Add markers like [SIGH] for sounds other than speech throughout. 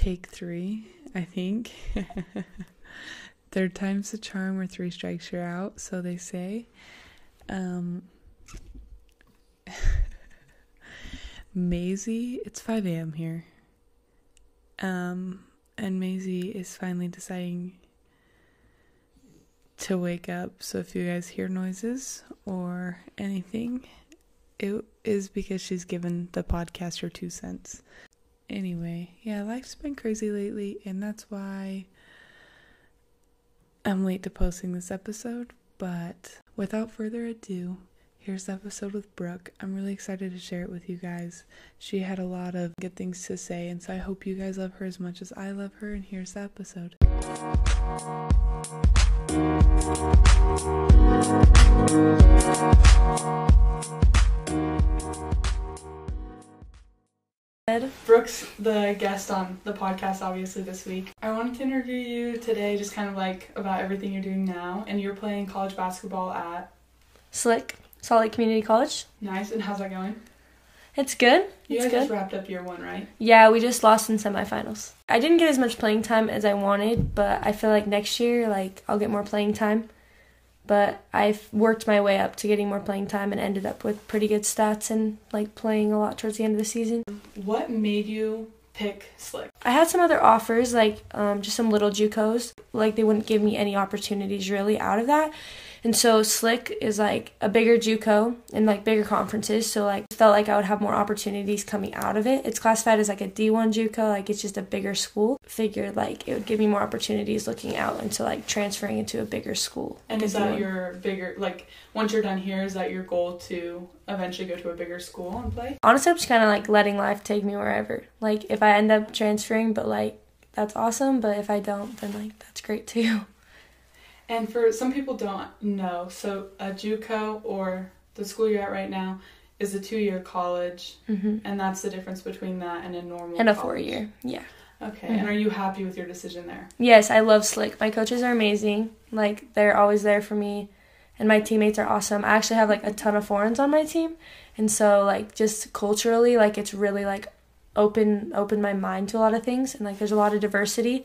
take three, I think. [LAUGHS] Third time's the charm, or three strikes you're out, so they say. Um, [LAUGHS] Maisie, it's 5 a.m. here. Um, and Maisie is finally deciding to wake up. So if you guys hear noises or anything, it is because she's given the podcast her two cents. Anyway, yeah, life's been crazy lately, and that's why I'm late to posting this episode. But without further ado, here's the episode with Brooke. I'm really excited to share it with you guys. She had a lot of good things to say, and so I hope you guys love her as much as I love her. And here's the episode. Brooke's the guest on the podcast, obviously, this week. I wanted to interview you today, just kind of like about everything you're doing now. And you're playing college basketball at Slick, Salt Lake Community College. Nice. And how's that going? It's good. You it's guys good. just wrapped up year one, right? Yeah, we just lost in semifinals. I didn't get as much playing time as I wanted, but I feel like next year, like I'll get more playing time. But I've worked my way up to getting more playing time and ended up with pretty good stats and like playing a lot towards the end of the season. What made you pick Slick? I had some other offers, like um, just some little JUCOs. Like they wouldn't give me any opportunities really out of that. And so Slick is like a bigger JUCO and like bigger conferences. So like felt like I would have more opportunities coming out of it. It's classified as like a D1 JUCO, like it's just a bigger school. Figured like it would give me more opportunities looking out into like transferring into a bigger school. And like is that D1. your bigger, like, once you're done here, is that your goal to eventually go to a bigger school and play? honestly, I'm just kind of like letting life take me wherever. Like if I end up transferring, but like that's awesome. But if I don't, then like that's great too. [LAUGHS] And for some people don't know, so a JUCO or the school you're at right now is a two-year college, hmm and that's the difference between that and a normal And a college. four year, yeah. Okay. Mhm. And are you happy with your decision there? Yes, I love Slick. My coaches are amazing. Like they're always there for me, and my teammates are awesome. I actually have like a ton of foreigners on my team, and so like just culturally, like it's really like open open my mind to a lot of things, and like there's a lot of diversity,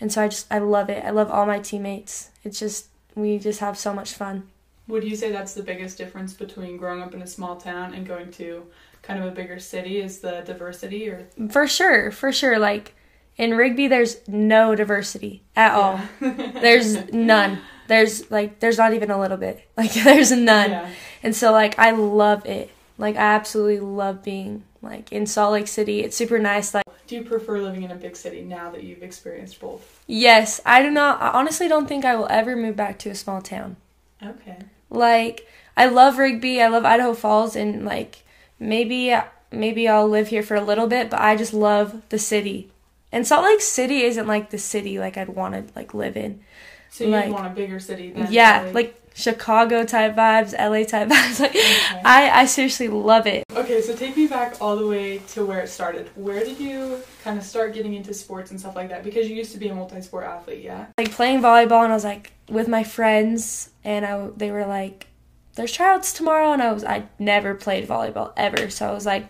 and so I just I love it. I love all my teammates. It's just we just have so much fun. Would you say that's the biggest difference between growing up in a small town and going to kind of a bigger city is the diversity or For sure, for sure. Like in Rigby, there's no diversity at all. [LAUGHS] There's none. There's like there's not even a little bit. [LAUGHS] Like there's none. Yeah. And so like I love it. Like I absolutely love being like in Salt Lake City. It's super nice. Like Do you prefer living in a big city now that you've experienced both? yes, I do not I honestly don't think I will ever move back to a small town. Okay. Like I love Rigby, I love Idaho Falls and like maybe maybe I'll live here for a little bit, but I just love the city. And Salt Lake City isn't like the city like I'd want to like live in. So you Like- want a bigger city than yeah, LA? like Chicago type vibes, LA type [LAUGHS] vibes. Like Okay. I I seriously love it. Okay, so take me back all the way to where it started. Where did you kind of start getting into sports and stuff like that? Because you used to be a multi-sport athlete, yeah? like playing volleyball and I was like with my friends and I they were like there's tryouts tomorrow and I was I never played volleyball ever so I was like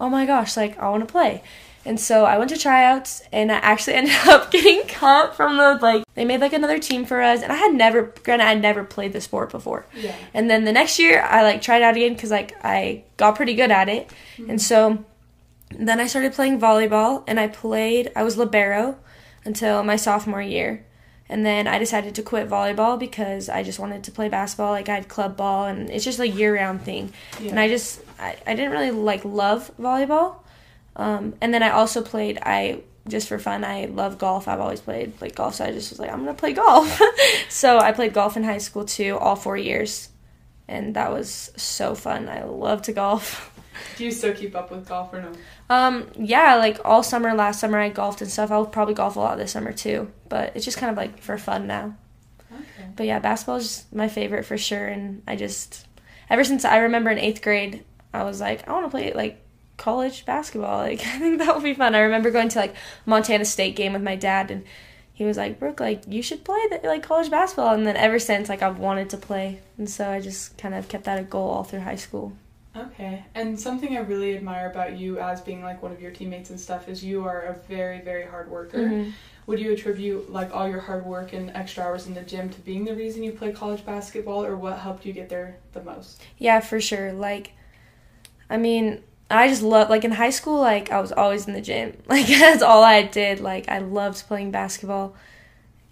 oh my gosh like I want to play and so I went to tryouts and I actually [LAUGHS] ended up getting cut from the like they made like another team for us and I had never granted I never played the sport before Yeah. and then the next year I like tried out again because like I got pretty good at it Hmm. and so then I started playing volleyball and I played I was libero until my sophomore year and then I decided to quit volleyball because I just wanted to play basketball like I had club ball and it's just a year round thing yeah. and I just I, I didn't really like love volleyball um, and then I also played I just for fun I love golf. I've always played like golf so I just was like I'm gonna play golf. [LAUGHS] So I played golf in high school too all four years. And that was so fun. I love to golf. [LAUGHS] Do you still keep up with golf or no? um yeah like all summer last summer I golfed and stuff. I'll probably golf a lot this summer too. But it's just kind of like for fun now. Okay. but yeah basketball is just my favorite for sure. And I just ever since I remember in eighth grade I was like I want to play like college basketball [LAUGHS] like I think that would be fun I remember going to like Montana State game with my dad and he was like Brooke like you should play the, like college basketball and then ever since like I've wanted to play and so I just kind of kept that a goal all through high school Okay. And something I really admire about you as being like one of your teammates and stuff is you are a very, very hard worker. Mm-hmm. Would you attribute like all your hard work and extra hours in the gym to being the reason you play college basketball or what helped you get there the most? Yeah, for sure. Like, I mean, I just love like in high school. Like, I was always in the gym. [LAUGHS] Like that's all I did. Like, I loved playing basketball,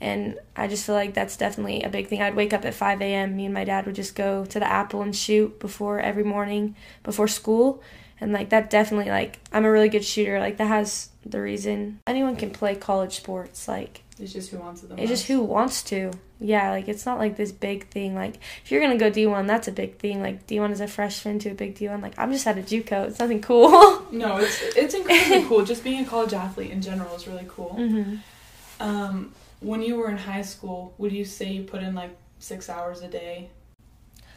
and I just feel like that's definitely a big thing. I'd wake up at five a.m. Me and my dad would just go to the Apple and shoot before every morning before school, and like that definitely like I'm a really good shooter. Like that has the reason anyone can play college sports. Like It's just who wants it the it's most. just who wants to. Yeah, like it's not like this big thing. Like if you're gonna go D1, that's a big thing. Like D1 is a freshman to a big D1. Like I'm just at a JUCO. It's nothing cool. [LAUGHS] No, it's it's incredibly [LAUGHS] cool. Just being a college athlete in general is really cool. hmm Um, when you were in high school, would you say you put in like six hours a day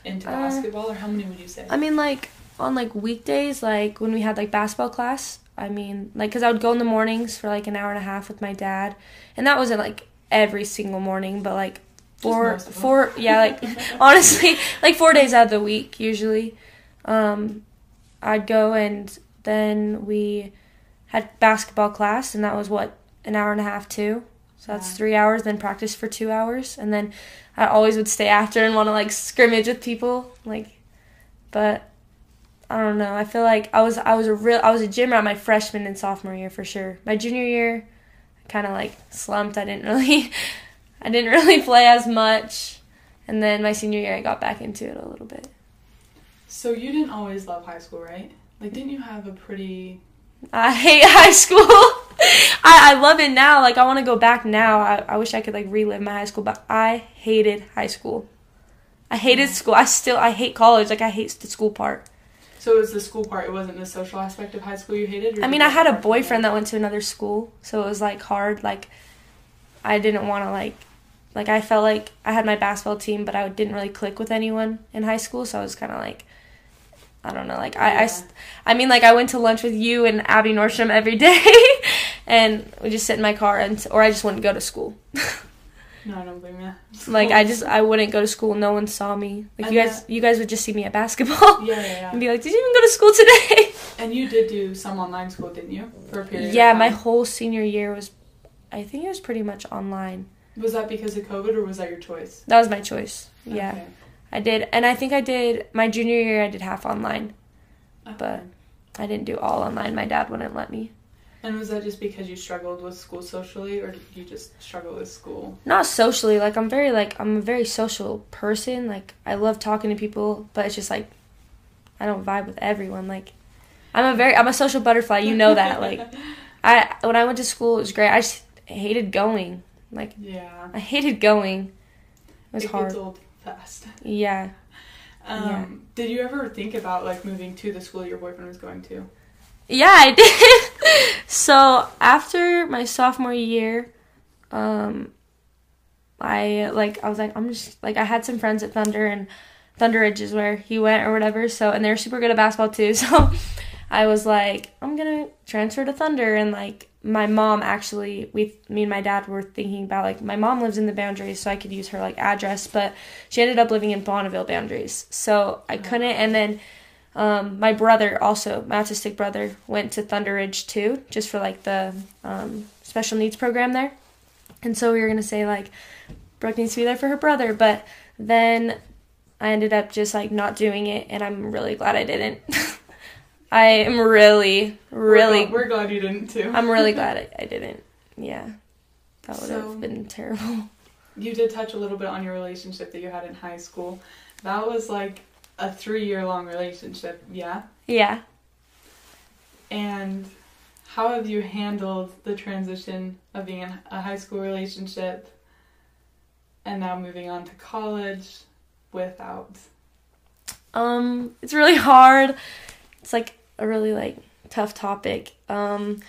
into Uh, basketball, or how many would you say? I mean, like on like weekdays, like when we had like basketball class. I mean, like because I would go in the mornings for like an hour and a half with my dad, and that wasn't like every single morning, but like four four yeah like [LAUGHS] honestly like four days out of the week usually. Um i'd go and then we had basketball class and that was what an hour and a half too? So that's Yeah. three hours then practice for two hours and then i always would stay after and want to like scrimmage with people like but i don't know i feel like i was i was a real i was a gym rat my freshman and sophomore year for sure my junior year kind of like slumped i didn't [LAUGHS] really i didn't really play as much and then my senior year i got back into it a little bit so you didn't always love high school, right? Like, didn't you have a pretty I hate [LAUGHS] high school. [LAUGHS] I, I love it now. Like I want to go back now. I, I wish I could like relive my high school, but I hated high school. I hated school. I still I hate college. Like I hate the school part. So it was the school part. It wasn't the social aspect of high school you hated. I mean, I had a like part of boyfriend that went to another school, so it was like hard. Like I didn't want to like like I felt like I had my basketball team, but I didn't really click with anyone in high school, so I was kind of like I don't know. Like I, I Yeah. s- I mean, like I went to lunch with you and Abby Nordstrom every [LAUGHS] day, and we just sit in my car, and or I just wouldn't go to school. [LAUGHS] No, I don't blame you. like I just I wouldn't go to school. No one saw me. Like And you guys, that- you guys would just see me at basketball Yeah, yeah, yeah. [LAUGHS] and be like, "Did you even go to school today?" [LAUGHS] And you did do some online school, didn't you? For a period. of yeah, my whole senior year was, I think it was pretty much online. Was that because of COVID or was that your choice? That was my choice. Yeah, Okay. I did, and I think I did my junior year. I did half online. Okay. But- I didn't do all online. My dad wouldn't let me. And was that just because you struggled with school socially, or did you just struggle with school? Not socially. Like I'm very like I'm a very social person. Like I love talking to people, but it's just like I don't vibe with everyone. Like I'm a very I'm a social butterfly. You know that. Like [LAUGHS] I when I went to school, it was great. I just hated going. Like yeah, I hated going. It was it hard. gets old fast. Yeah. Um, Yeah. Did you ever think about like moving to the school your boyfriend was going to? Yeah, I did. [LAUGHS] so after my sophomore year, um, I like I was like I'm just like I had some friends at Thunder and Thunder Ridge is where he went or whatever. So and they're super good at basketball too. [LAUGHS] So I was like I'm gonna transfer to Thunder and like my mom actually we me and my dad were thinking about like my mom lives in the boundaries so I could use her like address but she ended up living in Bonneville boundaries so I couldn't and then um, my brother also my autistic brother went to Thunder Ridge too just for like the um, special needs program there. And so we were gonna say like Brooke needs to be there for her brother but then I ended up just like not doing it and I'm really glad I didn't. [LAUGHS] I am really really We're glad, we're glad you didn't too. I'm really [LAUGHS] glad I, I didn't. Yeah. That would So- have been terrible. You did touch a little bit on your relationship that you had in high school. That was like a three year long relationship, yeah? yeah And how have you handled the transition of being in a high school relationship and now moving on to college without? Um, it's really hard. It's like a really like tough topic. Um,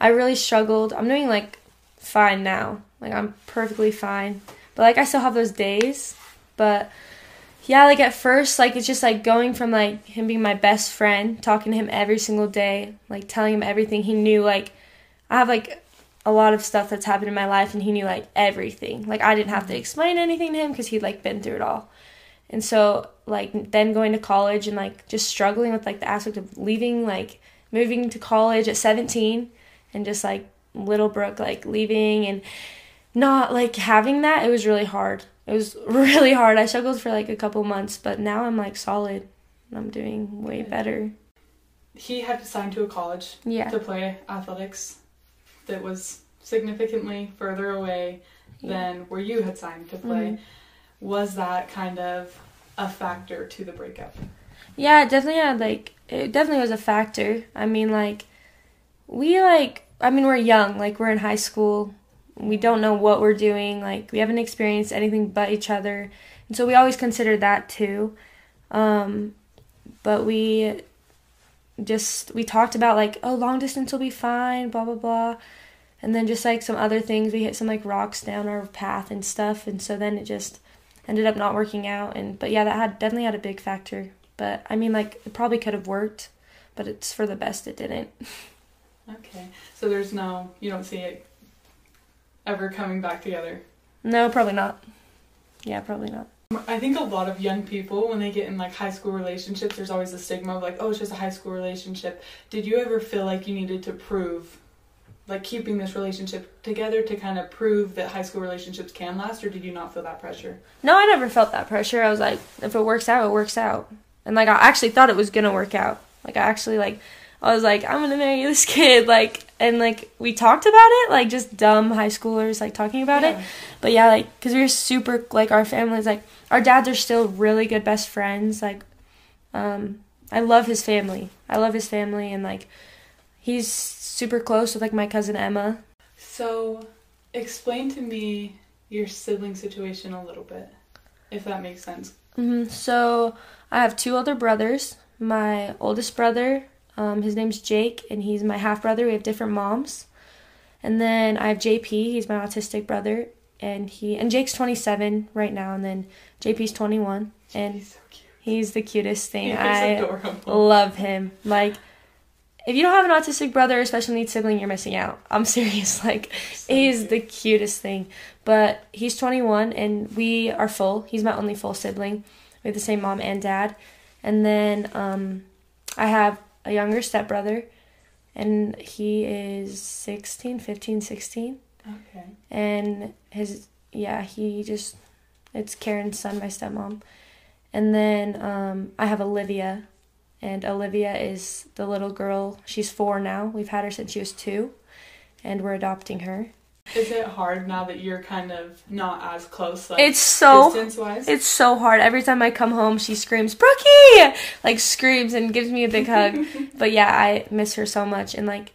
I really struggled. I'm doing like fine now. Like I'm perfectly fine. But like I still have those days. But yeah, like at first, like it's just like going from like him being my best friend, talking to him every single day, like telling him everything he knew. Like I have like a lot of stuff that's happened in my life, and he knew like everything. Like I didn't have to mm-hmm. explain anything to him because he'd like been through it all. And so like then going to college and like just struggling with like the aspect of leaving like moving to college at 17 and just like little Brooke like leaving and not like having that it was really hard. It was [LAUGHS] really hard. I struggled for like a couple months, but now I'm like solid. I'm doing way better. He had signed to a college Yeah. to play athletics that was significantly further away than where you had signed to play. Mhm. Was that kind of a factor to the breakup? Yeah, definitely had like it definitely was a factor. I mean like we like I mean we're young, like we're in high school. We don't know what we're doing, like we haven't experienced anything but each other. And so we always consider that too. Um but we just we talked about like oh long distance will be fine, blah blah blah. And then just like some other things, we hit some like rocks down our path and stuff and so then it just ended up not working out and but yeah, that had definitely had a big factor. But I mean, like, it probably could have worked, but it's for the best it didn't. [LAUGHS] Okay. So there's no, you don't see it ever coming back together. No, probably not. Yeah, probably not. I think a lot of young people, when they get in like high school relationships, there's always a stigma of like, oh, it's just a high school relationship. Did you ever feel like you needed to prove, like keeping this relationship together to kind of prove that high school relationships can last, or did you not feel that pressure? No, I never felt that pressure. I was like, if it works out, it works out. And like, I actually thought it was gonna work out. Like, I actually like, I was like, I'm gonna marry this [LAUGHS] kid. Like, and like, we talked about it, like just dumb high schoolers like talking about it. But yeah, like, cause we were super like our families, like our dads are still really good best friends. Like, um, I love his family. I love his family, and like, he's super close with like my cousin Emma. So, explain to me your sibling situation a little bit, if that makes sense. hmm So I have two older brothers. My oldest brother, um, his name's Jake, and he's my half brother. We have different moms. And then I have JP. He's my autistic brother, and he and Jake's 27 right now, and then JP's 21, and He's so he's the cutest thing. I adorable. love him. Like, if you don't have an autistic brother or special needs sibling, you're missing out. I'm [LAUGHS] serious. Like, So he's cute. the cutest thing. But he's 21 and we are full. He's my only full sibling. We have the same mom and dad. And then um, I have a younger stepbrother and he is 16, 15, 16. Okay. And his, yeah, he just, it's Karen's son, my stepmom. And then um, I have Olivia. And Olivia is the little girl. She's four now. We've had her since she was two. And we're adopting her. Is it hard now that you're kind of not as close, like It's so distance wise? it's so hard. Every time I come home, she screams, "Brookie!" like screams and gives me a big hug. [LAUGHS] But yeah, I miss her so much and like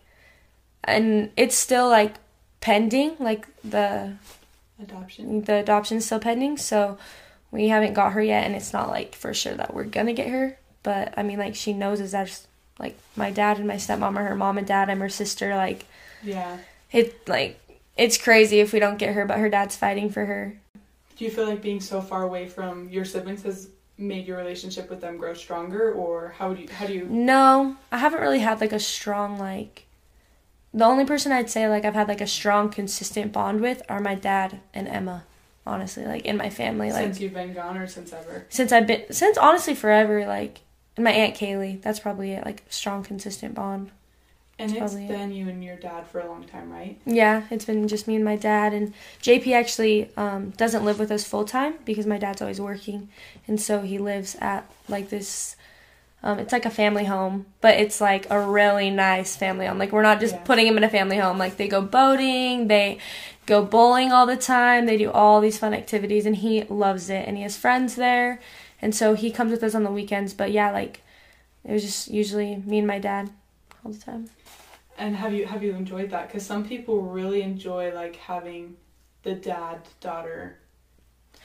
and it's still like pending, like the Adoption. the adoption's still pending, so we haven't got her yet and it's not like for sure that we're going to get her, but I mean like she knows is that like my dad and my stepmom are her mom and dad, I'm her sister like Yeah. it like it's crazy if we don't get her, but her dad's fighting for her. Do you feel like being so far away from your siblings has made your relationship with them grow stronger, or how do you how do you? No, I haven't really had like a strong like the only person I'd say like I've had like a strong consistent bond with are my dad and Emma. Honestly, like in my family like since you've been gone, or since ever? since I've been since honestly forever like and my aunt Kaylee, that's probably it like strong consistent bond. And it's probably it. been you and your dad for a long time, right? Yeah, it's been just me and my dad and JP actually um, doesn't live with us full time because my dad's always working, and so he lives at like this. Um, it's like a family home, but it's like a really nice family home. Like we're not just Yeah. putting him in a family home. Like they go boating, they go bowling all the time, they do all these fun activities, and he loves it. And he has friends there, and so he comes with us on the weekends. But yeah, like it was just usually me and my dad all the time. And have you have you enjoyed that? Because some people really enjoy like having the dad daughter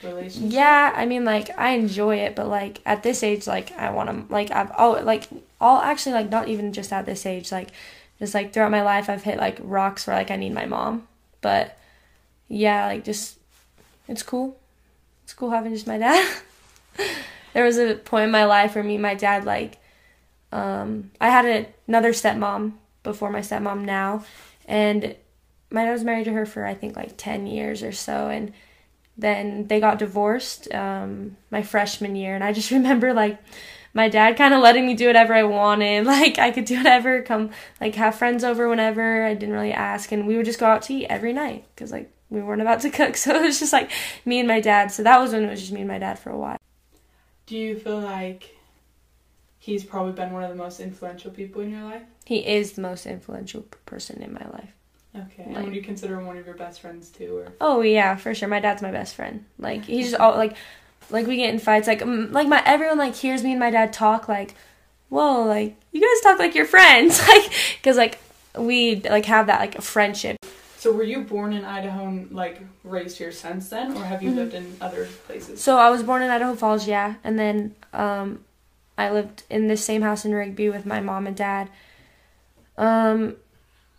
relationship. Yeah, I mean, like I enjoy it, but like at this age, like I want to, like I've oh, like all actually like not even just at this age, like just like throughout my life, I've hit like rocks where like I need my mom, but yeah, like just it's cool, it's cool having just my dad. [LAUGHS] there was a point in my life where me and my dad like, um, I had a, another stepmom before my stepmom now, and my dad was married to her for I think like ten years or so, and then they got divorced um, my freshman year, and I just [LAUGHS] remember like my dad kind of letting me do whatever I wanted. [LAUGHS] Like I could do whatever, come like have friends over whenever. I didn't really ask, and we would just go out to eat every night because like we weren't about to [LAUGHS] cook, so it was just like me and my dad. So that was when it was just me and my dad for a while. Do you feel like he's probably been one of the most influential people in your life? He is the most influential person in my life. Okay. Like- and would you consider him one of your best friends too, or? Oh yeah, for sure. My dad's my best friend. Like he's just all like, like we get in fights. Like like my everyone like hears me and my dad talk. Like, whoa, like you guys talk like you're friends. [LAUGHS] Like, cause like we like have that like friendship. So were you born in Idaho and like raised here since then, or have you Mhm. lived in other places? So I was born in Idaho Falls, yeah, and then um, I lived in the same house in Rigby with my mom and dad. Um,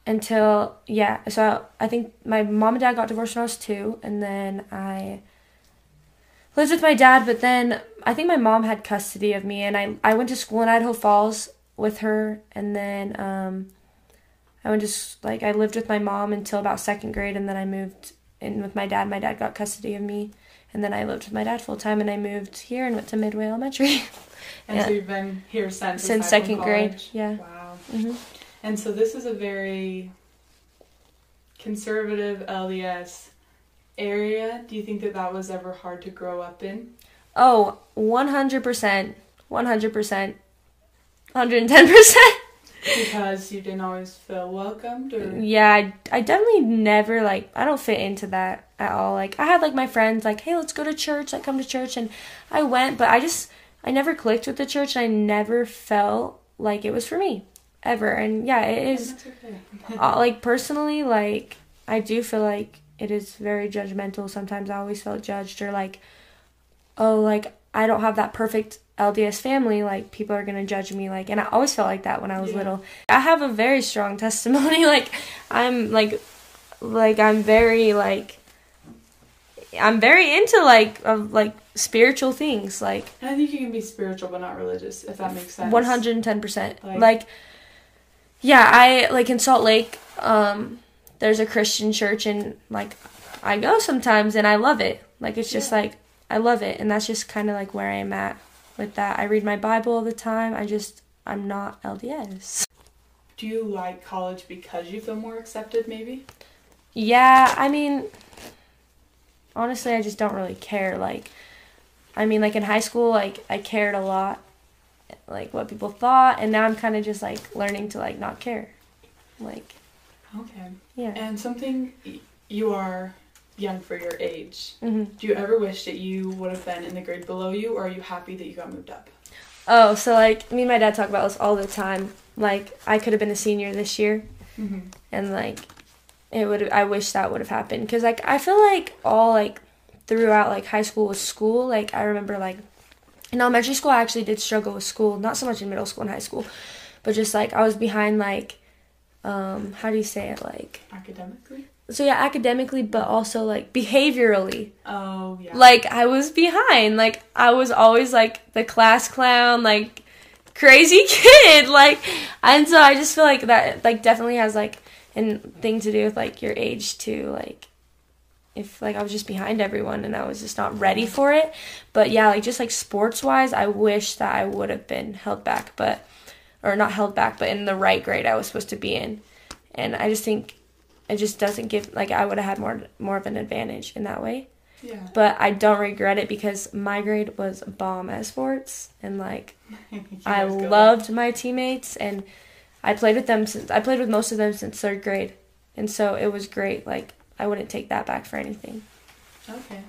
until yeah, so I think my mom and dad got divorced when I was two, and then I lived with my dad. But then I think my mom had custody of me, and I I went to school in Idaho Falls with her, and then um, I went s- like I lived with my mom until about second grade, and then I moved in with my dad. My dad got custody of me. And then I lived with my dad full time, and I moved here and went to Midway Elementary [LAUGHS] and so you've been here since since second grade. Yeah. Wow. hmm And so this is a very conservative LDS area. Do you think that that was ever hard to grow up in? Oh, 100%. 100%. 110%. Because you didn't always feel welcomed, or yeah, I, I definitely never, like, I don't fit into that at all. Like, I had, like, my friends, like, hey, let's go to church, like, come to church. And I went, but I just, I never clicked with the church, and I never felt like it was for me. Ever. And yeah, it is. Okay. [LAUGHS] uh, like personally like i do feel like it is very judgmental sometimes i always felt judged or like oh like i don't have that perfect lds family like people are gonna judge me like and i always felt like that when i was Yeah. little i have a very strong [LAUGHS] testimony like i'm like like i'm very like i'm very into like of like spiritual things like And I think you can be spiritual but not religious, if that makes sense. one hundred and ten percent. Like- yeah, I like in Salt Lake. Um, there's a Christian church, and like, I go sometimes, and I love it. Like, it's just Yeah. like I love it, and that's just kind of like where I am at with that. I read my Bible all the time. I just I'm not LDS. Do you like college because you feel more accepted, maybe? Yeah, I mean, honestly, I just don't really care. Like, I mean, like in high school, like I cared a lot, like what people thought, and now I'm kind of just like learning to like not care. Like, Okay. yeah. And something you are young for your age. hmm Do you ever wish that you would have been in the grade below you, or are you happy that you got moved up? Oh, so like me and my dad talk about this all the time. Like, I could have been a senior this year, Mm-hmm. and like, it would. I wish that would have happened because like I feel like all like throughout like high school was school. Like I remember like in elementary school I actually did struggle with school, not so much in middle school and high school, but just like I was behind like um how do you say it like Academically? So yeah academically but also like behaviorally Oh, yeah. like I was behind. Like I was always like the class clown, like crazy [LAUGHS] kid. Like and so I just feel like that like definitely has like an thing to do with like your age too. Like if like I was just behind everyone and I was just not ready for it. But yeah, like just like sports wise, I wish that I would have been held back, but or not held back, but in the right grade I was supposed to be in. And I just think it just doesn't give like I would have had more more of an advantage in that way yeah. but I don't regret it because my grade was bomb at sports and like [LAUGHS] I loved my teammates and I played with them since I played with most of them since third grade. And so it was great. Like I wouldn't take that back for anything. Okay.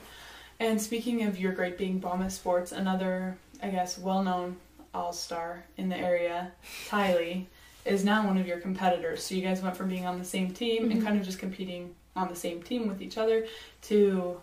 And speaking of your grade being bomb at sports, another, I guess, well known all star in the area, Tylee, is now one of your competitors. So you guys went from being on the same team and Mhm. kind of just competing on the same team with each other to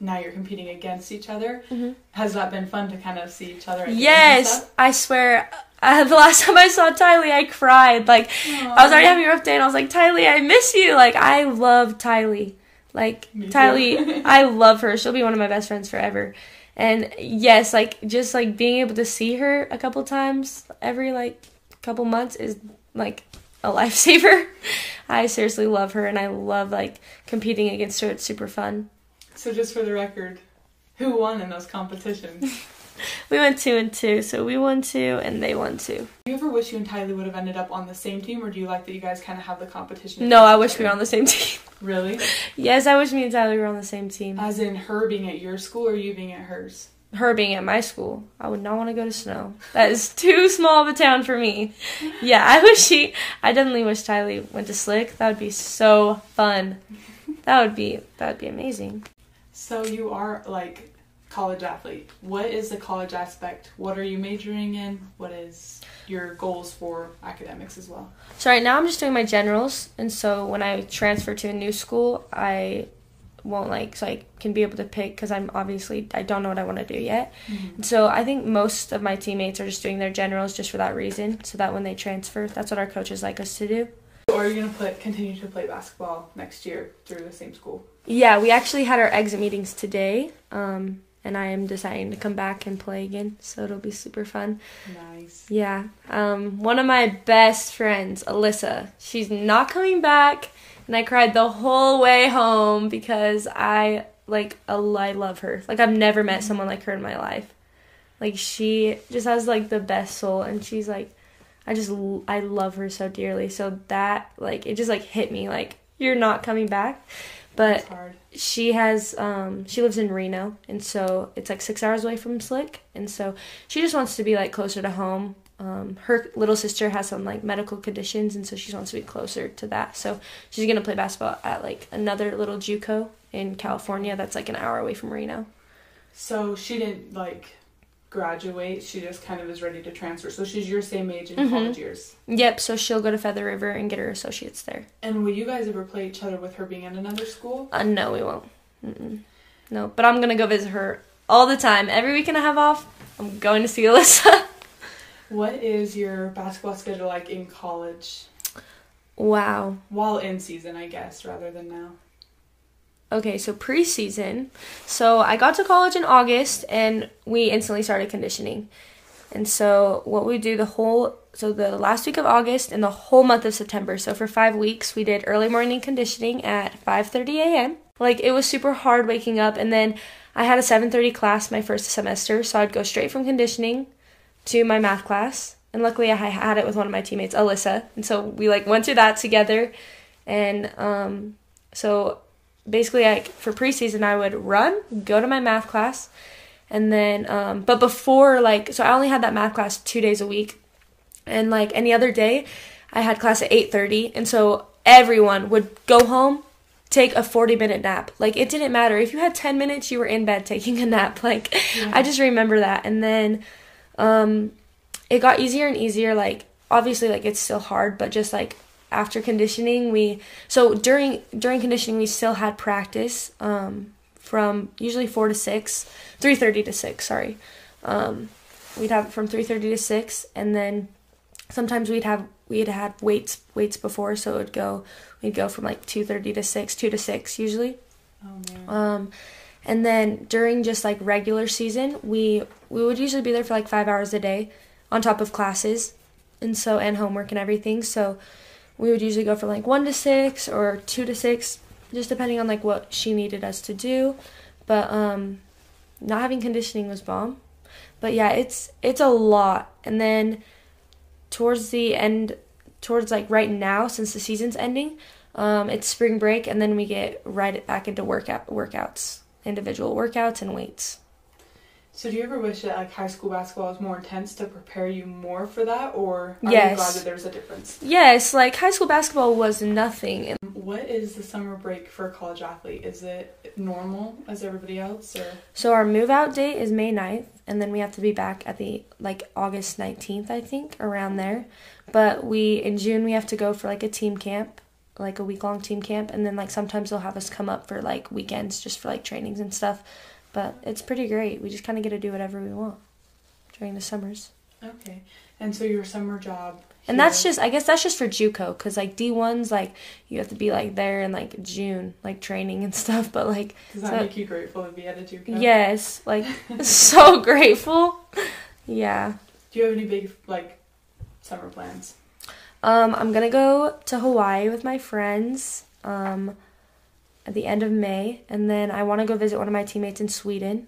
now you're competing against each other. Has that been fun to kind of see each other? And Yes. I swear. Uh, [LAUGHS] the last time I saw Tylee, I cried. Like I was already having a rough day, and I was like, Tylee, I miss you. Like I love Tylee. Like. Tylee, [LAUGHS] I love her. She'll be one of my best friends forever. And yes, like just like being able to see her a couple times every like couple months is like a [LAUGHS] lifesaver. I seriously love her, and I love like competing against her. It's super fun. So just for the record, who won in those competitions? [LAUGHS] We went two and two, so we won two and they won two. Do you ever wish you and Tylee would have ended up on the same team, or do you like that you guys kind of have the competition? No, I wish we were on the same team. [LAUGHS] Really? yes, I wish me and Tylee were on the same team. As in her being at your school or you being at hers? Her being at my school, I would not want to go to Snow. That is too small of a town for me. Yeah, I wish she. I definitely wish Tylee went to Slick. That would be so fun. That would be that would be amazing. So you are like college athlete. What is the college aspect? What are you majoring in? What is your goals for academics as well? So right now I'm just doing my generals, and so when I transfer to a new school, I won't like so I can be able to pick because I'm obviously I don't know what I want to do yet. And so I think most of my teammates are just doing their generals just for that reason, so that when they transfer, that's what our coaches like us to do. Or are you gonna play, continue to play basketball next year through the same school? Yeah, we actually had our exit meetings today, um, and I am deciding to come back and play again, so it'll be super fun. Nice. Yeah. Um, one of my best friends, Alyssa, she's not coming back, and I cried the whole way home because I like I love her. Like I've never met someone like her in my life. Like she just has like the best soul, and she's like, I just l- I love her so dearly. So that like it just like hit me like you're not coming back, but she has um she lives in Reno and so it's like six hours away from Slick and so she just wants to be like closer to home. Um, her little sister has some like medical conditions and so she wants to be closer to that. So she's gonna play basketball at like another little JUCO in California that's like an hour away from Reno. So she didn't like graduate. She just kind of is ready to transfer. So she's your same age in Mhm. college years. Yep, so she'll go to Feather River and get her associates there. And will you guys ever play each other with her being at another school? Uh, no, we won't. Mm-mm. No, but I'm gonna go visit her all the time. Every weekend I have off, I'm going to see Alyssa. [LAUGHS] What is your basketball schedule like in college? wow. While in season, I guess, rather than now. Okay, so preseason. So I got to college in August and we instantly started conditioning. And so what we do the whole so the last week of August and the whole month of September. So for 5 weeks we did early morning conditioning at 5:30 a.m. Like it was super hard waking up and then I had a 7:30 class my first semester, so I'd go straight from conditioning to my math class. And luckily I had it with one of my teammates, Alyssa. And so we like went through that together and um so basically like for preseason I would run, go to my math class, and then um but before like so I only had that math class 2 days a week. And like any other day, I had class at 8:30 and so everyone would go home, take a 40 minute nap. Like it didn't matter if you had 10 minutes you were in bed taking a nap. [LAUGHS] Like I just remember that. And then um it got easier and easier like obviously like it's still hard, but just like after conditioning we so during during conditioning we still had practice um from usually 4 to 6 3:30 to 6 sorry. Um we'd have it from 3:30 to 6 and then sometimes we'd have we'd had weights weights before so it would go we'd go from like 2:30 to 6 2 to 6 usually. Oh um, and then during just like regular season, we we would usually be there for like five hours a day, on top of classes, and so and homework and everything. So we would usually go from like one to six or two to six, just depending on like what she needed us to do. But um, not having conditioning was bomb. But yeah, it's it's a lot. And then towards the end, towards like right now, since the season's ending, um, it's spring break, and then we get right back into workout workouts, individual workouts and weights. So do you ever wish that like high school basketball was more intense to prepare you more for that, or are Yes. you glad that there's a difference? Yes, like high school basketball was nothing. What is the summer break for a college athlete? Is it normal as everybody else, or so our move out date is May 9th, and then we have to be back at the like August 19th, I think, around there. But we in June we have to go for like a team camp, like a week long team camp, and then like sometimes they'll have us come up for like weekends just for like trainings and stuff. But it's pretty great. We just kind of get to do whatever we want during the summers. okay? And so your summer job, And that's just, I guess that's just for JUCO, cause like D ones, like you have to be like there in like June, like training and [LAUGHS] stuff. But like, does that so- make you grateful to be at a JUCO? yes, like [LAUGHS] [LAUGHS] so grateful. Yeah. Do you have any big like summer plans? Um, I'm gonna go to Hawaii with my friends. Um, at the end of May, and then I want to go visit one of my teammates in Sweden.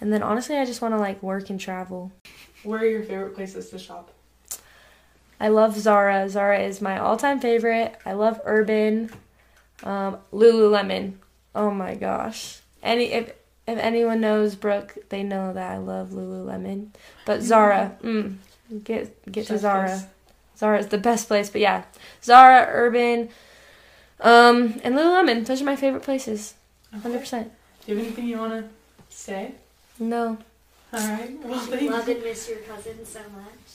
And then honestly, I just want to like work and travel. Where are your favorite places to shop? I love Zara. Zara is my all-time favorite. I love Urban, um, Lululemon. Oh my gosh! Any if if anyone knows Brooke, they know that I love Lululemon. But Zara, mm, get get to Zara. kiss. Zara is the best place. But yeah, Zara, Urban, um, and Lululemon. Those are my favorite places. Hundred Okay. percent. Do you have anything you want to say? No. All right. Well, We thank love and miss your cousin so much.